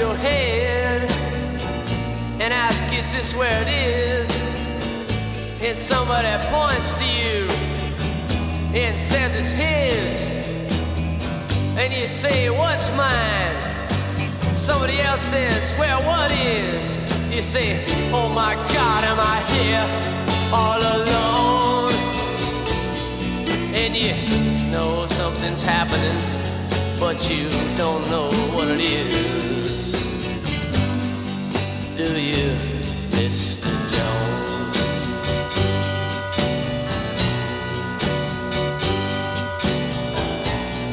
your head and ask, Is this where it is? And somebody points to you and says it's his. And you say, What's mine? Somebody else says, Well, what is? You say, Oh my God, am I here all alone? And you know something's happening, but you don't know what it is. Do you, Mr. Jones?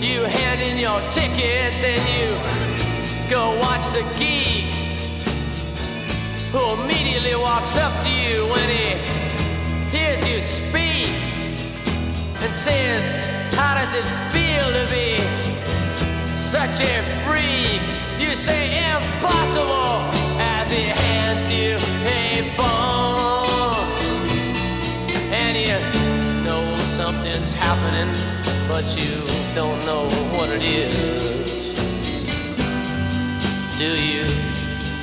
You hand in your ticket, then you go watch the geek who immediately walks up to you when he hears you speak and says, How does it feel to be such a freak? You say, Impossible, he hands you a bone. And you know something's happening, but you don't know what it is. Do you,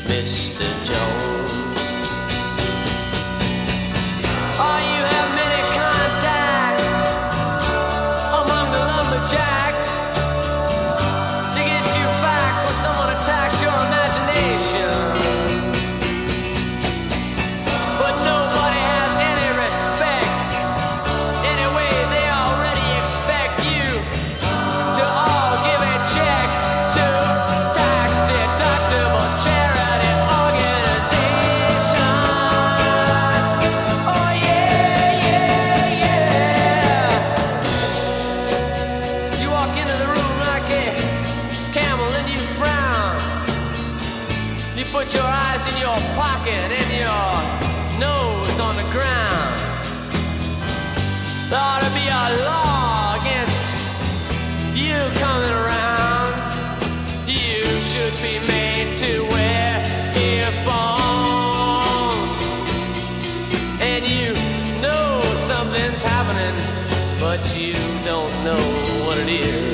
Mr. Jones? Oh, you but you don't know what it is.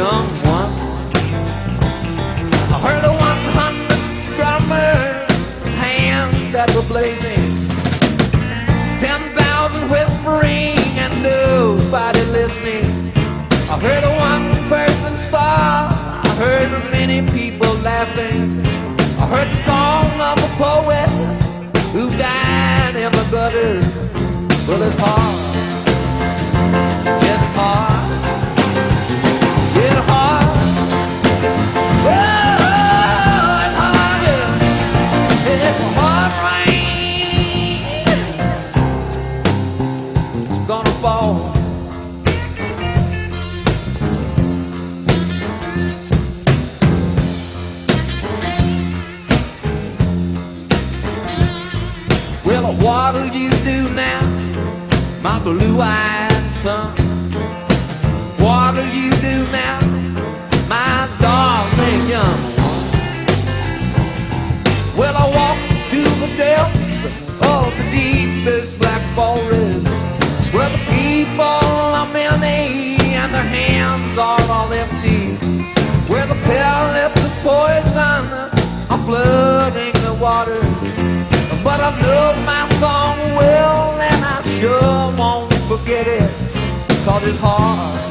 darling young one? I heard a 100 drummers, hands that were blazing, 10,000 whispering and nobody listening. I heard a one-person star, I heard many people laughing. I heard the song of a poet who died in the gutter. Well, it's hard. Blue-eyed son? What'll you do now, my darling young one? Well, I walk to the depths of the deepest black forest, where the people are many and their hands are all empty, where the pellets of poison are flooding the water. But I know my song well sure won't forget it Cause it's hard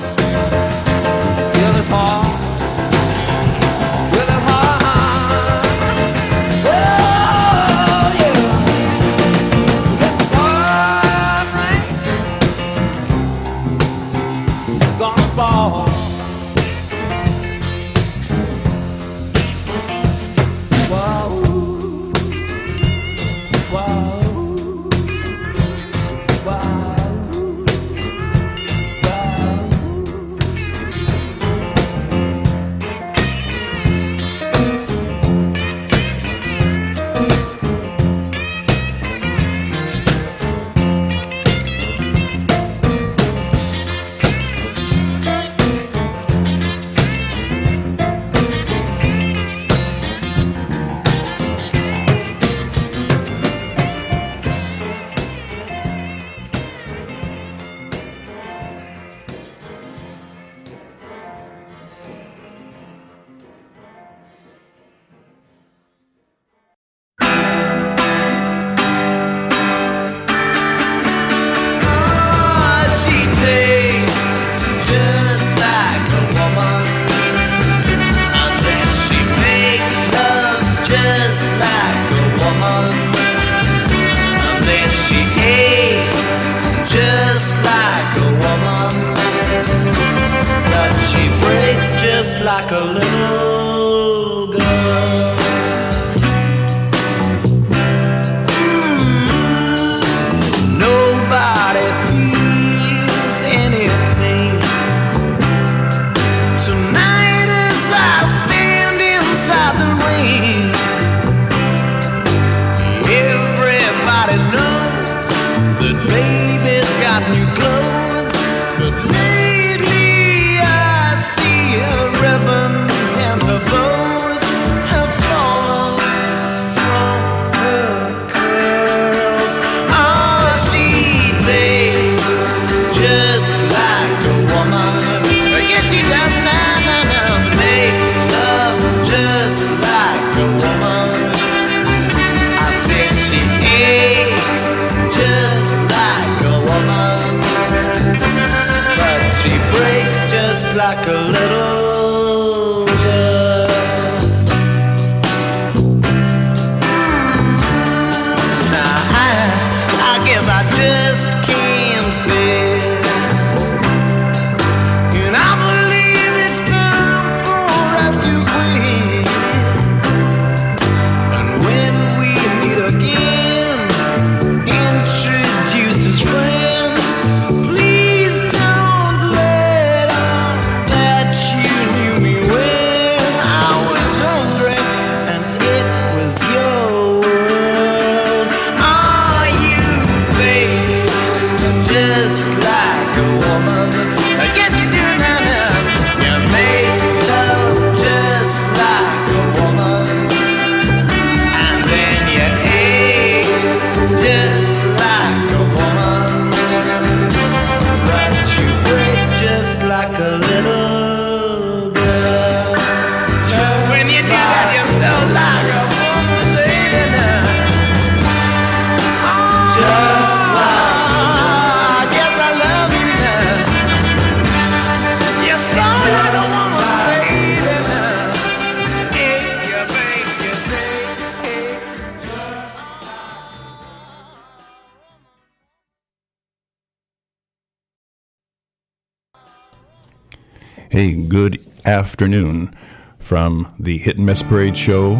good afternoon from the Hit and Miss Parade Show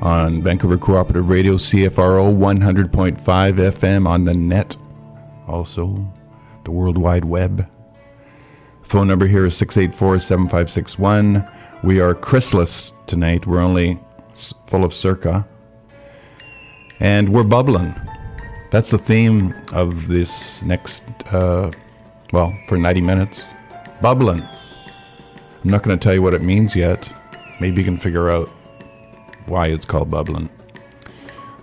on Vancouver Cooperative Radio, CFRO 100.5 FM on the net, also the World Wide Web. Phone number here is 684 7561. We are Chrysalis tonight. We're only full of circa. And we're bubbling. That's the theme of this next, uh, well, for 90 minutes. Bubbling. I'm not going to tell you what it means yet. Maybe you can figure out why it's called Bubbling.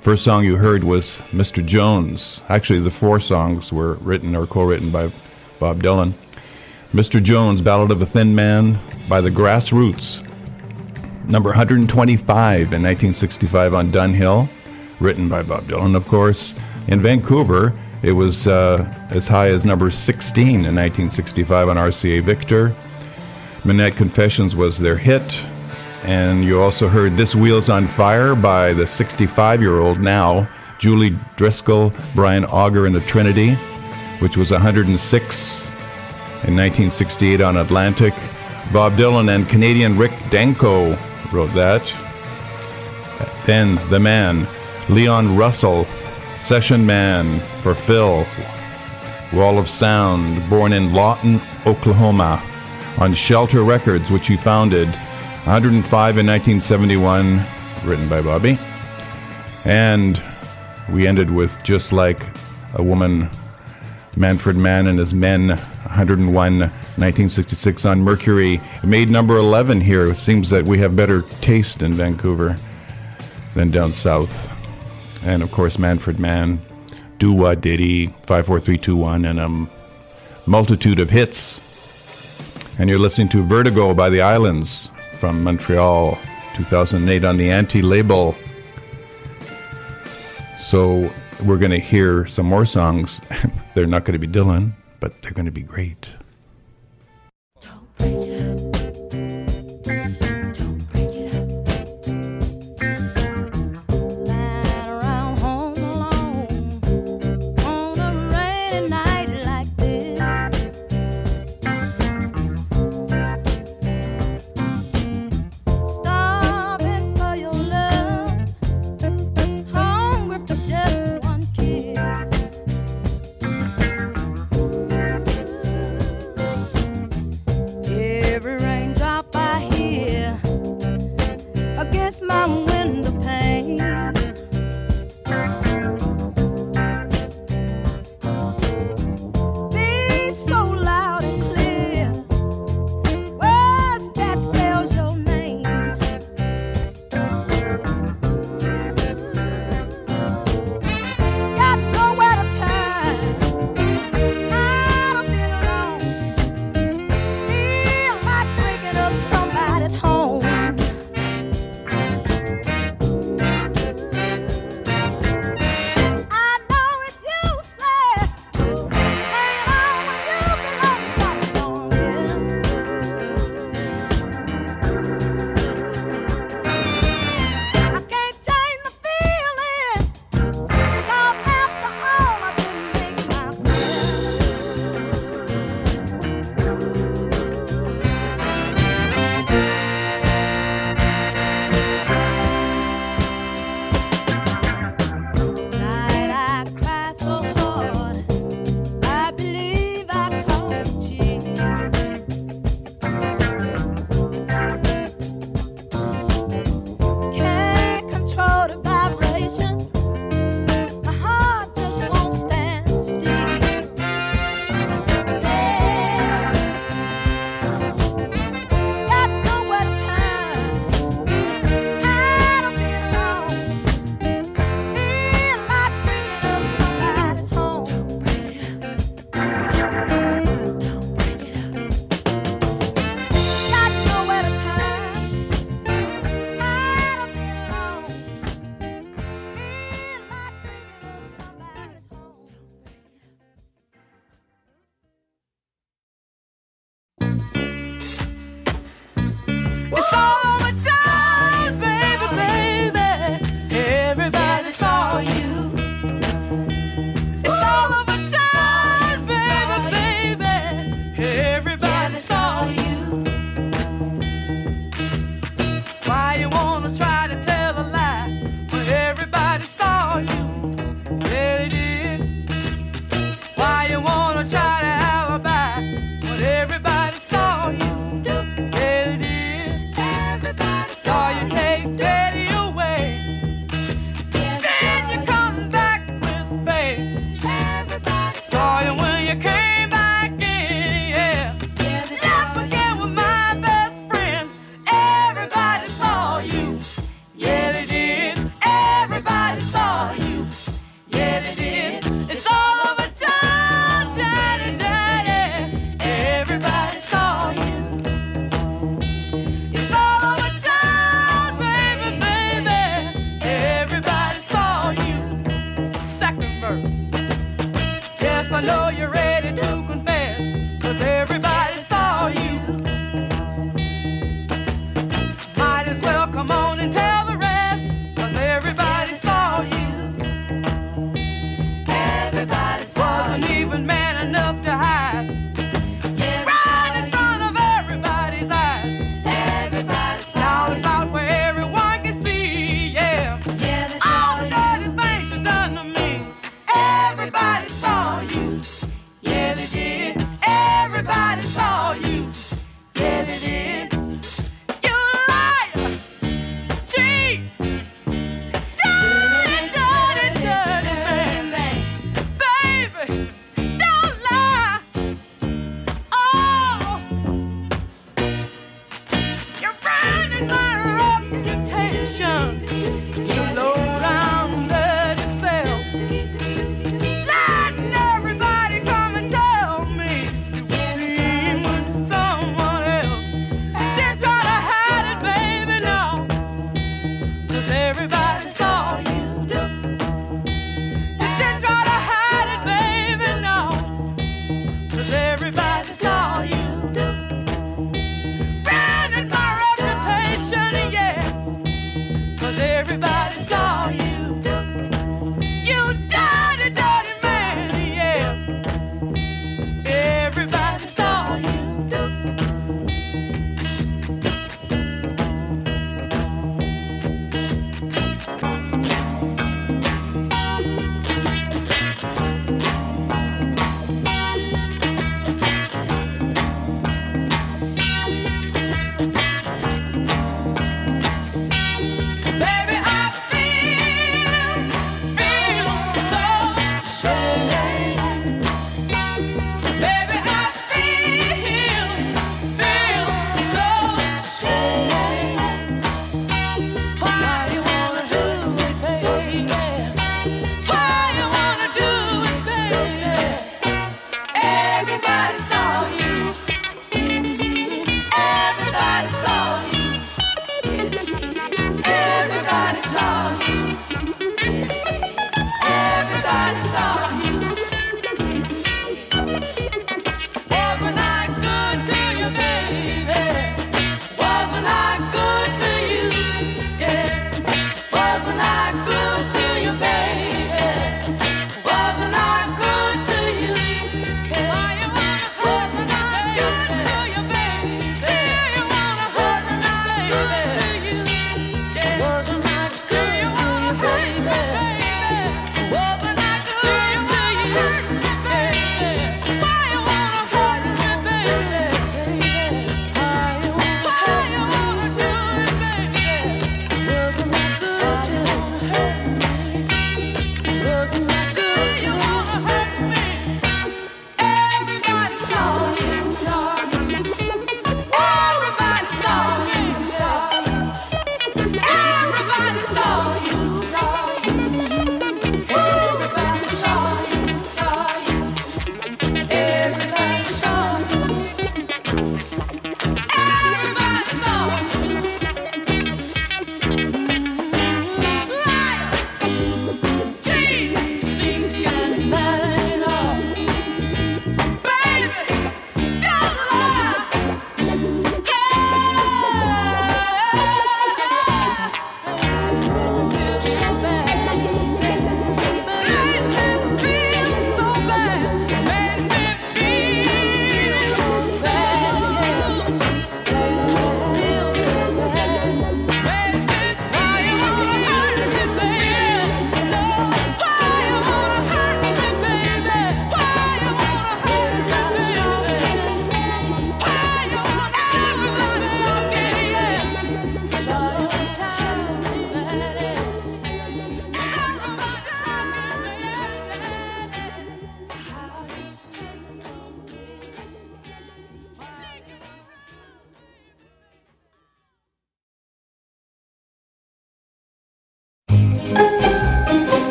First song you heard was Mr. Jones. Actually, the four songs were written or co written by Bob Dylan. Mr. Jones, Ballad of a Thin Man by the Grassroots. Number 125 in 1965 on Dunhill, written by Bob Dylan, of course. In Vancouver, it was uh, as high as number 16 in 1965 on RCA Victor. Midnight Confessions was their hit. And you also heard This Wheel's on Fire by the 65 year old now, Julie Driscoll, Brian Auger, and the Trinity, which was 106 in 1968 on Atlantic. Bob Dylan and Canadian Rick Danko wrote that. Then The Man, Leon Russell, Session Man for Phil, Wall of Sound, born in Lawton, Oklahoma, on Shelter Records, which he founded 105 in 1971, written by Bobby. And we ended with Just Like a Woman, Manfred Mann and His Men, 101, 1966 on Mercury. It made number 11 here. It seems that we have better taste in Vancouver than down south. And of course, Manfred Mann, Do Wah Diddy, 54321, and a multitude of hits. And you're listening to Vertigo by the Islands from Montreal, 2008 on the Anti label. So we're going to hear some more songs. they're not going to be Dylan, but they're going to be great.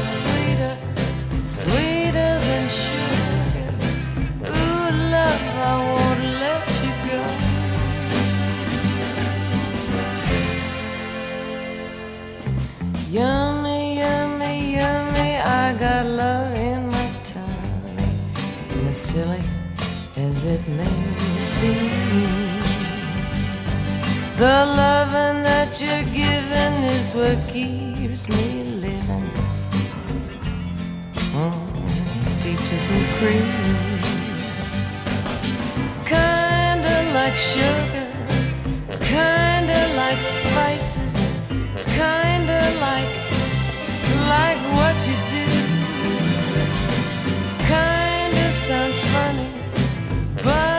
Sweeter, sweeter than sugar. Ooh, love, I won't let you go. Yummy, yummy, yummy, I got love in my tummy. And as silly as it may seem. The loving that you're giving is what keeps me. And cream. Kinda like sugar, kinda like spices, kinda like, like what you do. Kinda sounds funny, but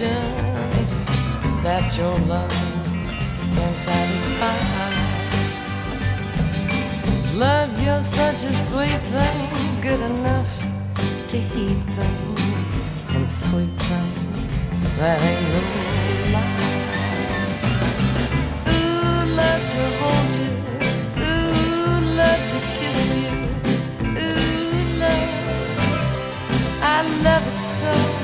in that your love can satisfy. Love, you're such a sweet thing, good enough to heat them, and sweet thing that ain't no lie. Ooh, love to hold you. Ooh, love to kiss you. Ooh, love. I love it so.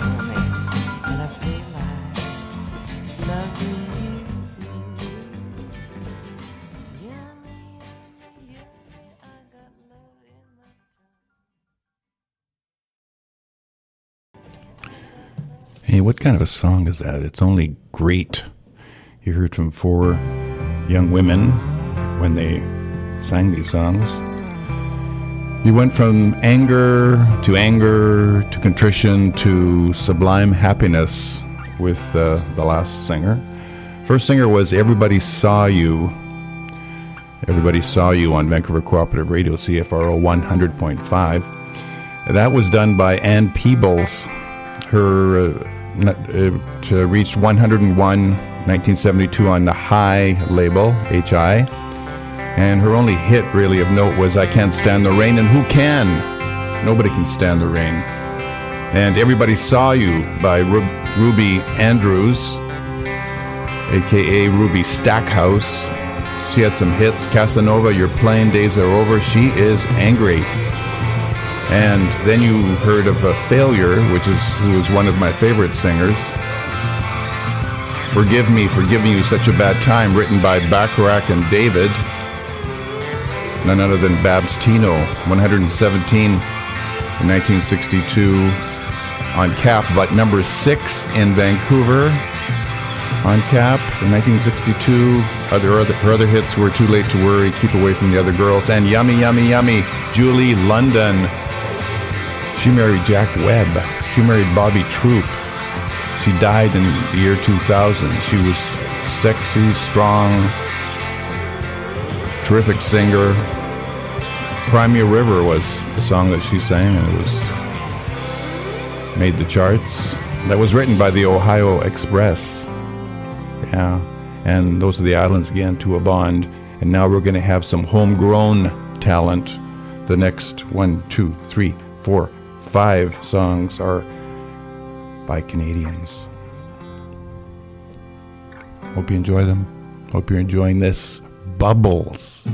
What kind of a song is that? It's only great. You heard from four young women when they sang these songs. You went from anger to anger to contrition to sublime happiness with uh, the last singer. First singer was Everybody Saw You. Everybody Saw You on Vancouver Cooperative Radio, CFRO 100.5. That was done by Ann Peebles. Her uh, uh, reached 101 1972 on the Hi label, HI. And her only hit, really, of note was I Can't Stand the Rain, and who can? Nobody can stand the rain. And Everybody Saw You by Ru- Ruby Andrews, aka Ruby Stackhouse. She had some hits. Casanova, Your Playing Days Are Over. She is angry. And then you heard of a failure, which is who is one of my favorite singers. Forgive Me for Giving You Such a Bad Time, written by Bacharach and David. None other than Babs Tino, 117 in 1962 on Kapp, but number six in Vancouver on Kapp in 1962. Other, her other hits were Too Late to Worry, Keep Away from the Other Girls, and Yummy, Yummy, Yummy, Julie London. She married Jack Webb. She married Bobby Troup. She died in the year 2000. She was sexy, strong, terrific singer. Cry Me a River was the song that she sang, and it was made the charts. That was written by the Ohio Express. Yeah, and those are the islands again to a bond. And now we're going to have some homegrown talent. The next one, two, three, four, five songs are by Canadians. Hope you enjoy them. Hope you're enjoying this. Bubbles.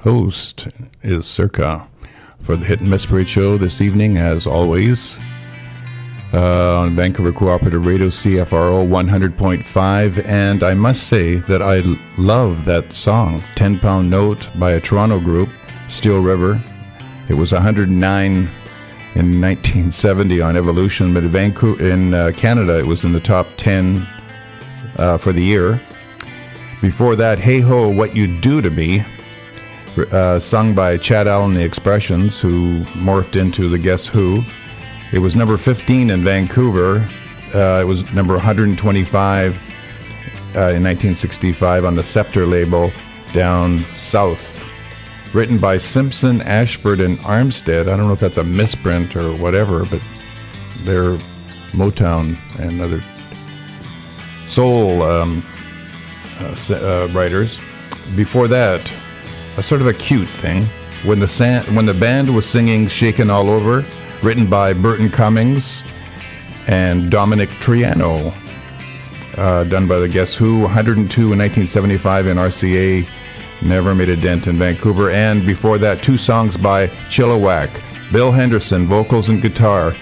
Host is Circa for the Hit and Miss Parade show this evening, as always, uh, on Vancouver Cooperative Radio CFRO 100.5. And I must say that I love that song, 10 Pound Note, by a Toronto group, Steel River. It was 109 in 1970 on Evolution, but in Vancouver, in uh, Canada, it was in the top 10 uh, for the year. Before that, Hey Ho, What You Do to Me, uh, sung by Chad Allan the Expressions, who morphed into the Guess Who. It was number 15 in Vancouver. Uh, it was number 125 uh, in 1965 on the Scepter label down south. Written by Simpson, Ashford, and Armstead. I don't know if that's a misprint or whatever, but they're Motown and other soul um, uh, uh, writers. Before that, a sort of a cute thing. When the when the band was singing "Shakin' All Over," written by Burton Cummings and Domenic Troiano, uh, done by the Guess Who, 102 in 1975 in RCA, never made a dent in Vancouver. And before that, two songs by Chilliwack, Bill Henderson, vocals and guitar,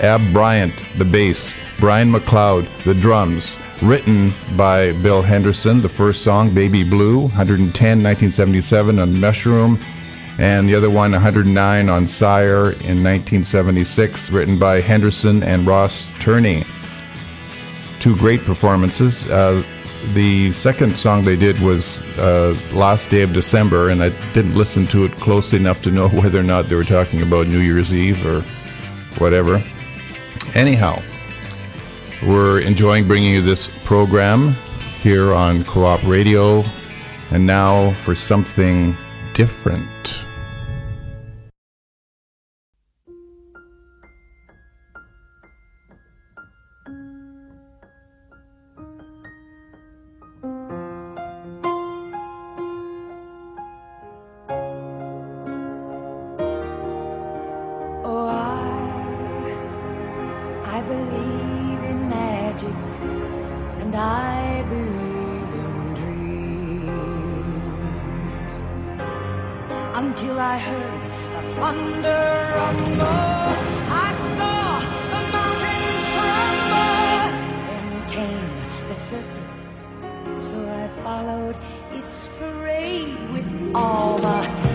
Ab Bryant, the bass, Brian McLeod, the drums. Written by Bill Henderson, the first song, Baby Blue, 110, 1977 on Mushroom, and the other one, 109 on Sire in 1976, written by Henderson and Ross Turney two great performances. Uh, the second song they did was uh, Last Day of December, and I didn't listen to it closely enough to know whether or not they were talking about New Year's Eve or whatever. Anyhow, we're enjoying bringing you this program here on Co op Radio, and now for something different. Oh, I, I believe magic, and I believe in dreams. Until I heard a thunder rumble, I saw the mountains crumble. Then came the circus, so I followed its parade with all the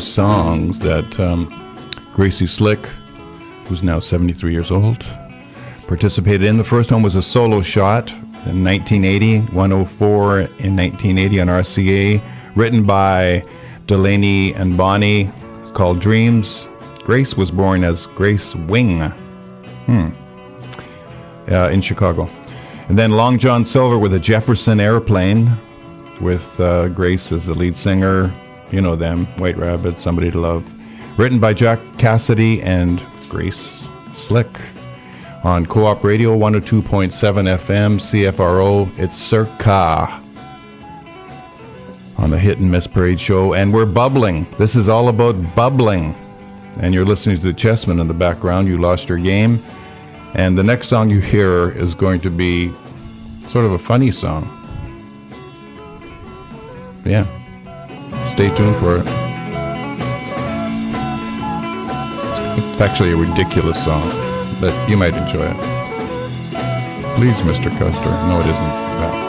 songs that um, Gracie Slick, who's now 73 years old, participated in. The first one was a solo shot in 1980, 104 in 1980 on RCA, written by Delaney and Bonnie, called Dreams. Grace was born as Grace Wing. Hmm. Uh, in Chicago. And then Long John Silver with a Jefferson Airplane, with uh, Grace as the lead singer. You know them, White Rabbit, Somebody to Love. Written by Jack Casady and Grace Slick. On Co op Radio 102.7 FM, CFRO, it's Circa. On the Hit and Miss Parade show. And we're bubbling. This is all about bubbling. And you're listening to the Chessmen in the background. You lost your game. And the next song you hear is going to be sort of a funny song. Yeah. Stay tuned for it. It's, actually a ridiculous song, but you might enjoy it. Please, Mr. Custer. No, it isn't. No.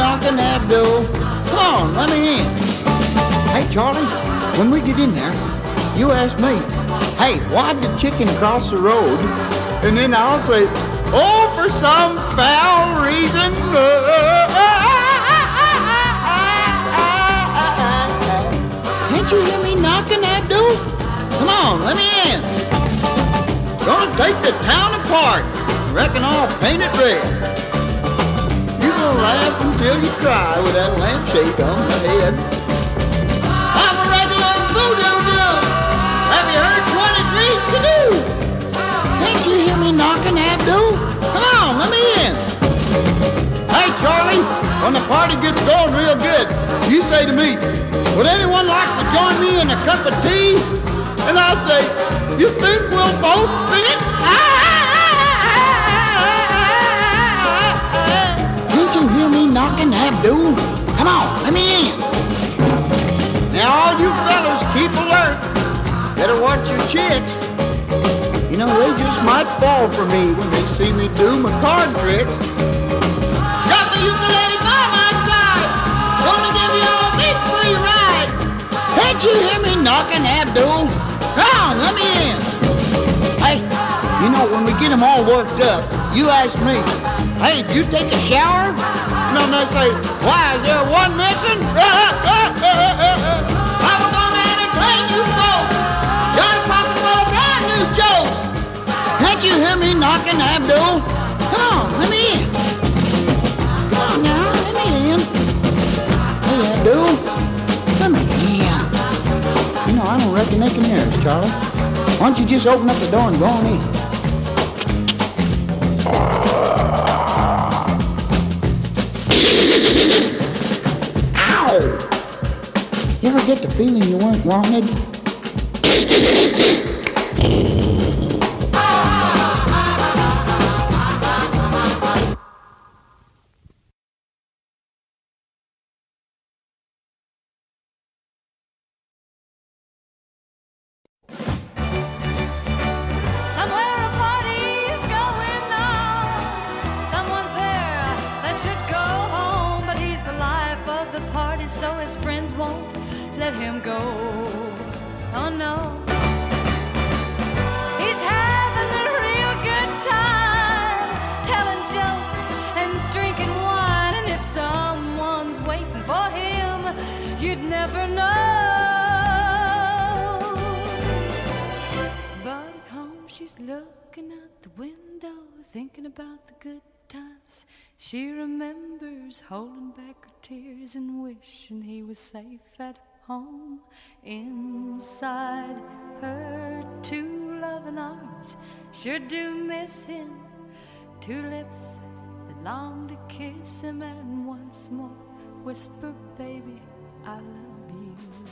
Knocking, Abdul? Come on, let me in. Hey, Charlie, when we get in there, you ask me, hey, why'd the chicken cross the road? And then I'll say, oh, for some foul reason. Can't you hear me knocking, Abdul? Come on, let me in. Gonna take the town apart. Reckon I'll paint it red. Gonna laugh until you cry with that lampshade on my head. I'm a regular voodoo dude. Have you heard 23's to do? Can't you hear me knocking, Abdul? Come on, let me in. Hey, Charlie, when the party gets going real good, you say to me, would anyone like to join me in a cup of tea? And I say, you think we'll both fit? Can't you hear me knocking, Abdul? Come on, let me in. Now, all you fellas keep alert. Better watch your chicks. You know, they just might fall for me when they see me do my card tricks. Got the ukulele by my side. Gonna give you all a big free ride. Can't you hear me knocking, Abdul? Come on, let me in. Hey, you know, when we get them all worked up, you ask me, hey, did you take a shower? No, they say, why, is there one missing? I'm gonna entertain you folks. Got a pocket full of brand new jokes. Can't you hear me knocking, Abdul? Come on, let me in. Come on now, let me in. Hey, Abdul, come here. You know, I don't reckon they can hear us, Charlie. Why don't you just open up the door and go on in? Get the feeling you weren't wanted? But at home, she's looking out the window, thinking about the good times. She remembers holding back her tears and wishing he was safe at home. Inside her two loving arms, sure do miss him. Two lips that long to kiss him and once more whisper, baby, I love you.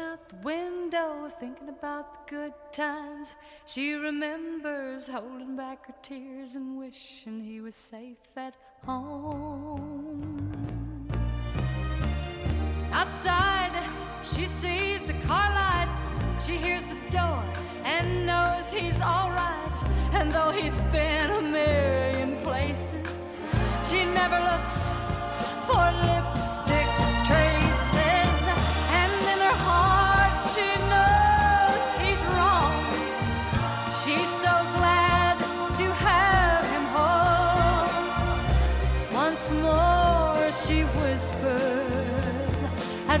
out the window, thinking about the good times. She remembers holding back her tears and wishing he was safe at home. Outside, she sees the car lights, she hears the door, and knows he's alright. And though he's been a million places, she never looks for lipstick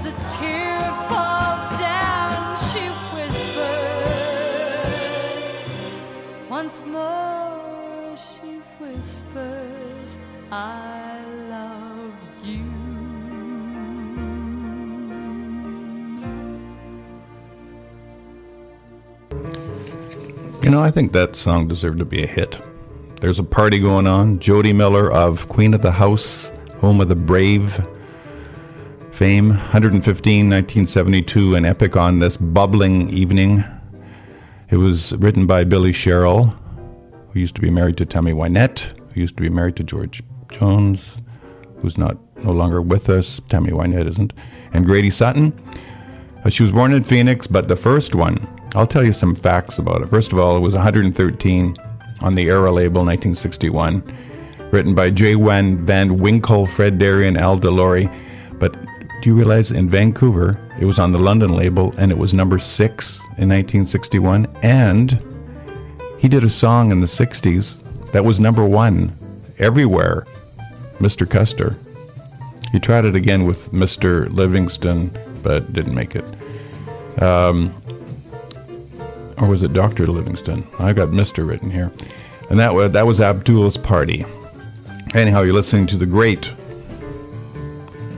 as a tear falls down. She whispers once more. She whispers, "I love you." You know, I think that song deserved to be a hit. There's a party going on. Jody Miller of Queen of the House, Home of the Brave fame, 115, 1972, an epic on this bubbling evening. It was written by Billy Sherrill, who used to be married to Tammy Wynette, who used to be married to George Jones, who's not no longer with us. Tammy Wynette isn't, and Grady Sutton. Uh, She was born in Phoenix, but the first one, I'll tell you some facts about it. First of all, it was 113 on the Era label, 1961, written by J. Wen Van Winkle, Fred Darian, Al DeLore. But do you realize in Vancouver, it was on the London label and it was number six in 1961? And he did a song in the 60s that was number one everywhere, Mr. Custer. He tried it again with Mr. Livingston, but didn't make it. Um, or was it Dr. Livingston? I got Mr. written here. And that was, that was Abdul's party. Anyhow, you're listening to the great,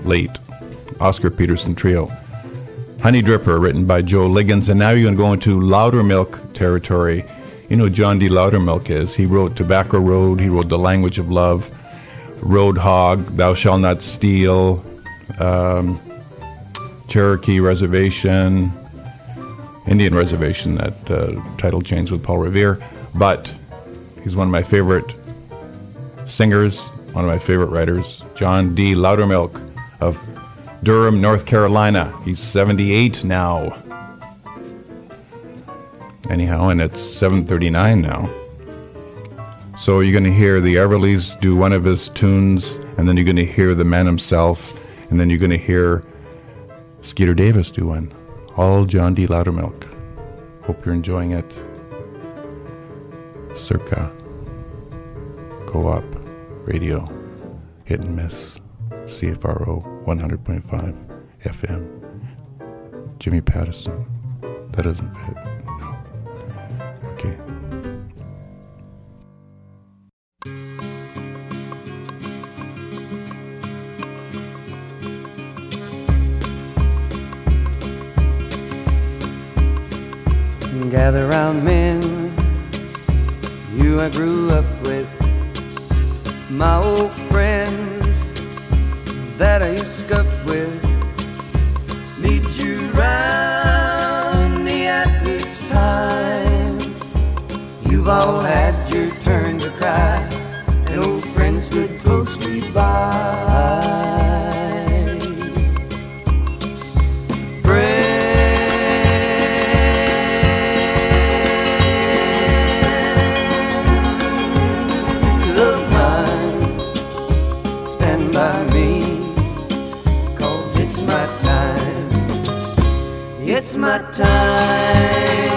late Oscar Peterson trio. Honey Dripper, written by Joe Liggins. And now you're going to go into Loudermilk territory. You know John D. Loudermilk is. He wrote Tobacco Road, he wrote The Language of Love, Road Hog, Thou Shalt Not Steal, um, Cherokee Reservation, Indian Reservation, that uh, title changed with Paul Revere. But he's one of my favorite singers, one of my favorite writers, John D. Loudermilk of Durham, North Carolina. He's 78 now. Anyhow, and it's 7:39 now. So you're going to hear the Everlys do one of his tunes, and then you're going to hear the man himself, and then you're going to hear Skeeter Davis do one. All John D. Loudermilk. Hope you're enjoying it. Circa. Co-op. Radio. Hit and miss. CFRO 100.5 FM. Jimmy Patterson. That doesn't fit. No. Okay. Gather round men, you I grew up with, my old friends that I used to scuff with. Meet you round me at this time. You've all had your turn to cry, and old friends stood closely by. It's my time.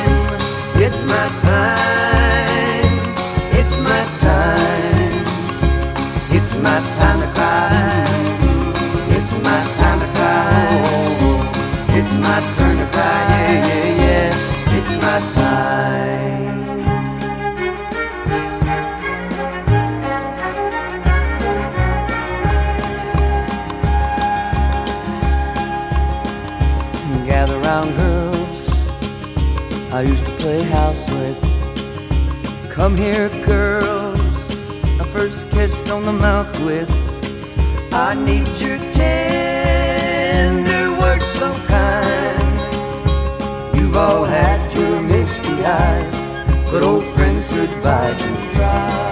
It's my time. It's my time. It's my time to cry. It's my time to cry. It's my time. I used to play house with. Come here, girls, I first kissed on the mouth with. I need your tender words so kind. You've all had your misty eyes, but old friends goodbye to try.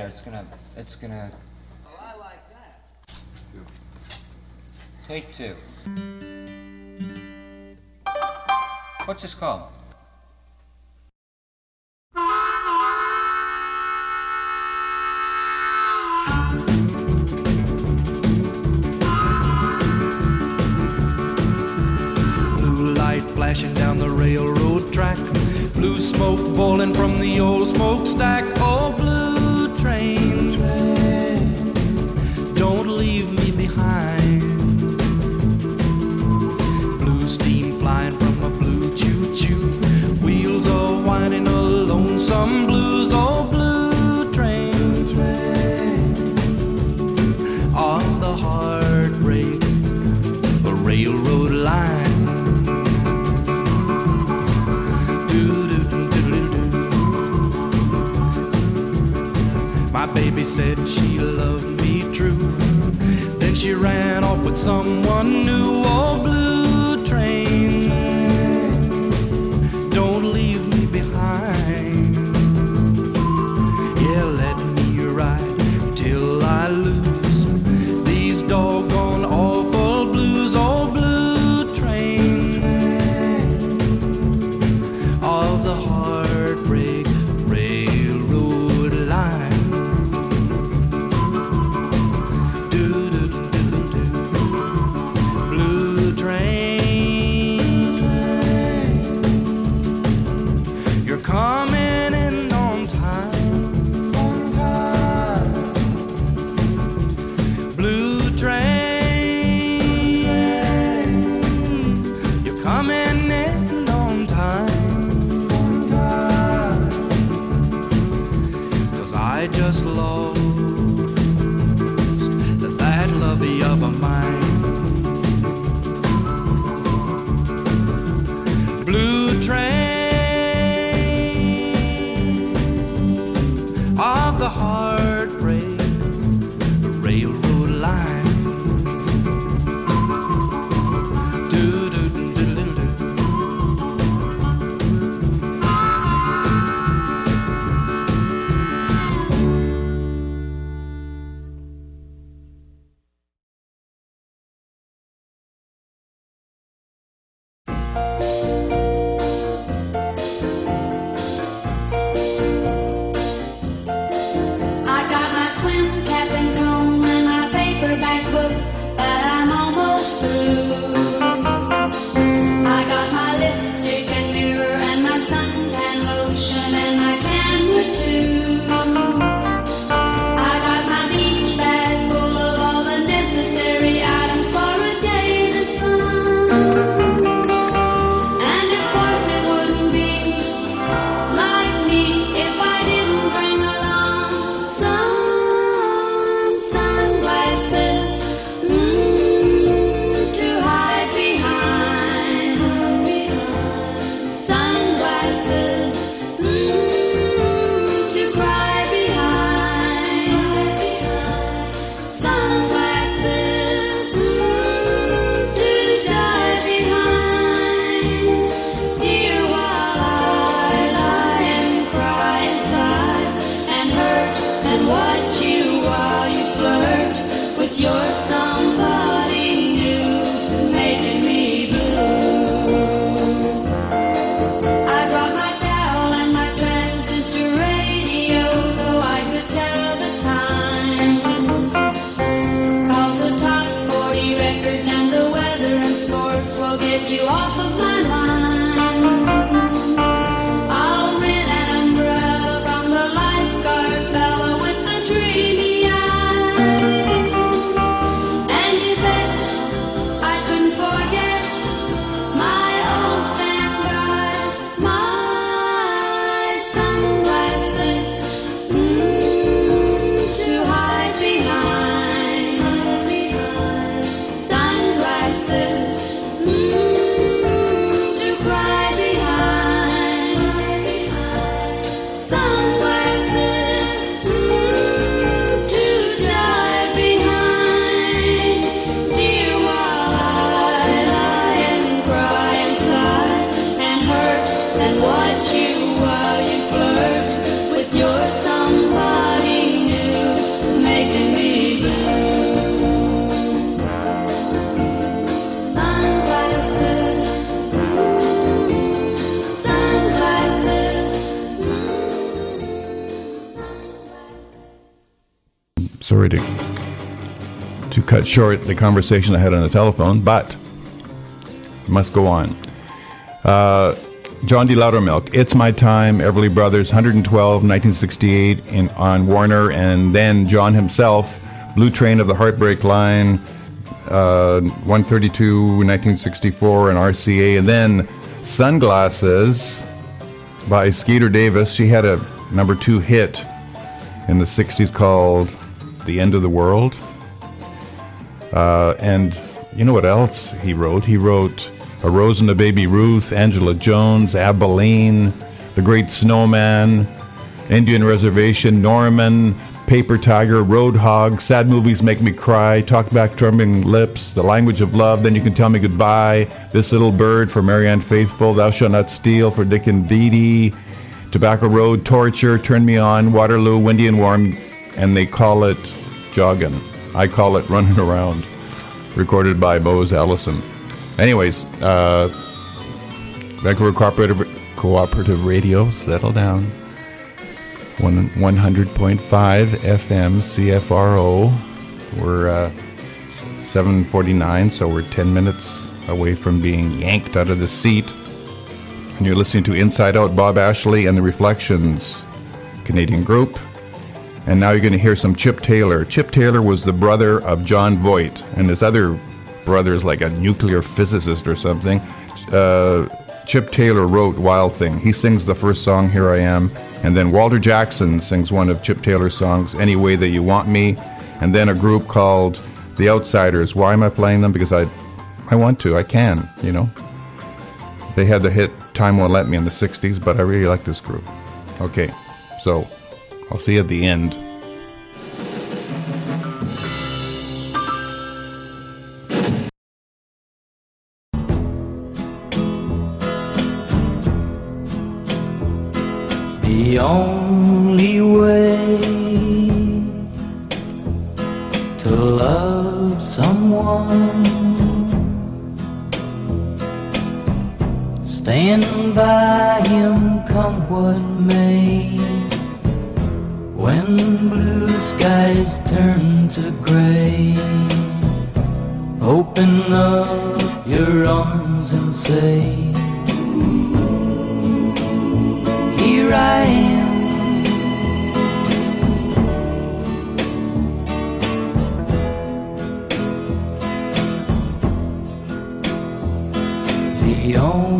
It's gonna, it's gonna. Oh, I like that. Two. Take two. What's this called? New Orleans. Short the conversation I had on the telephone, but must go on. Uh, John D. Loudermilk, It's My Time, Everly Brothers, 112, 1968 in, on Warner, and then John himself, Blue Train of the Heartbreak Line, uh, 132, 1964 in RCA, and then Sunglasses by Skeeter Davis. She had a number two hit in the 60s called The End of the World. Uh, and you know what else he wrote? He wrote A Rose and a Baby Ruth, Angela Jones, Abilene, The Great Snowman, Indian Reservation, Norman, Paper Tiger, Roadhog, Sad Movies Make Me Cry, Talk Back Trembling Lips, The Language of Love, Then You Can Tell Me Goodbye, This Little Bird for Marianne Faithfull, Thou Shalt Not Steal for Dick and Dee Dee, Tobacco Road, Torture, Turn Me On, Waterloo, Windy and Warm, and they call it jogging. I call it running around. Recorded by Mose Allison. Anyways, uh, Vancouver Cooperative, Cooperative Radio, settle down. One, 100.5 FM CFRO. We're uh, 749, so we're 10 minutes away from being yanked out of the seat. And you're listening to Inside Out, Bob Ashley and the Reflections, Canadian group. And now you're going to hear some Chip Taylor. Chip Taylor was the brother of Jon Voight, and his other brother is like a nuclear physicist or something. Uh, Chip Taylor wrote Wild Thing. He sings the first song, Here I Am. And then Walter Jackson sings one of Chip Taylor's songs, Any Way That You Want Me. And then a group called The Outsiders. Why am I playing them? Because I, I want to. I can, you know. They had the hit Time Won't Let Me in the 60s, but I really like this group. Okay, so I'll see you at the end. The only way to love someone, stand by him come what may. When blue skies turn to gray, open up your arms and say, Here I am. The only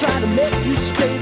try to make you stay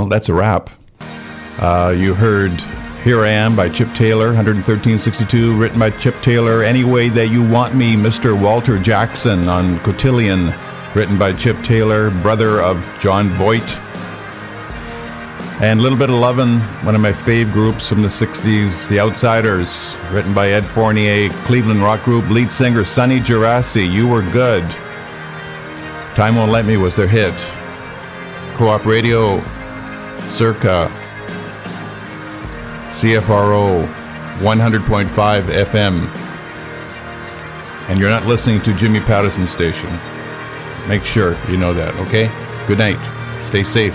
Well, that's a wrap. Uh, you heard Here I Am by Chip Taylor, 11362, written by Chip Taylor. Any Way That You Want Me, Mr. Walter Jackson on Cotillion, written by Chip Taylor, brother of Jon Voight. And Little Bit of Lovin', one of my fave groups from the 60s, The Outsiders, written by Ed Fournier, Cleveland rock group, lead singer Sonny Geraci, You Were Good. Time Won't Let Me was their hit. Co-op Radio, circa CFRO 100.5 FM. And you're not listening to Jimmy Patterson station. Make sure you know that, okay? Good night. Stay safe.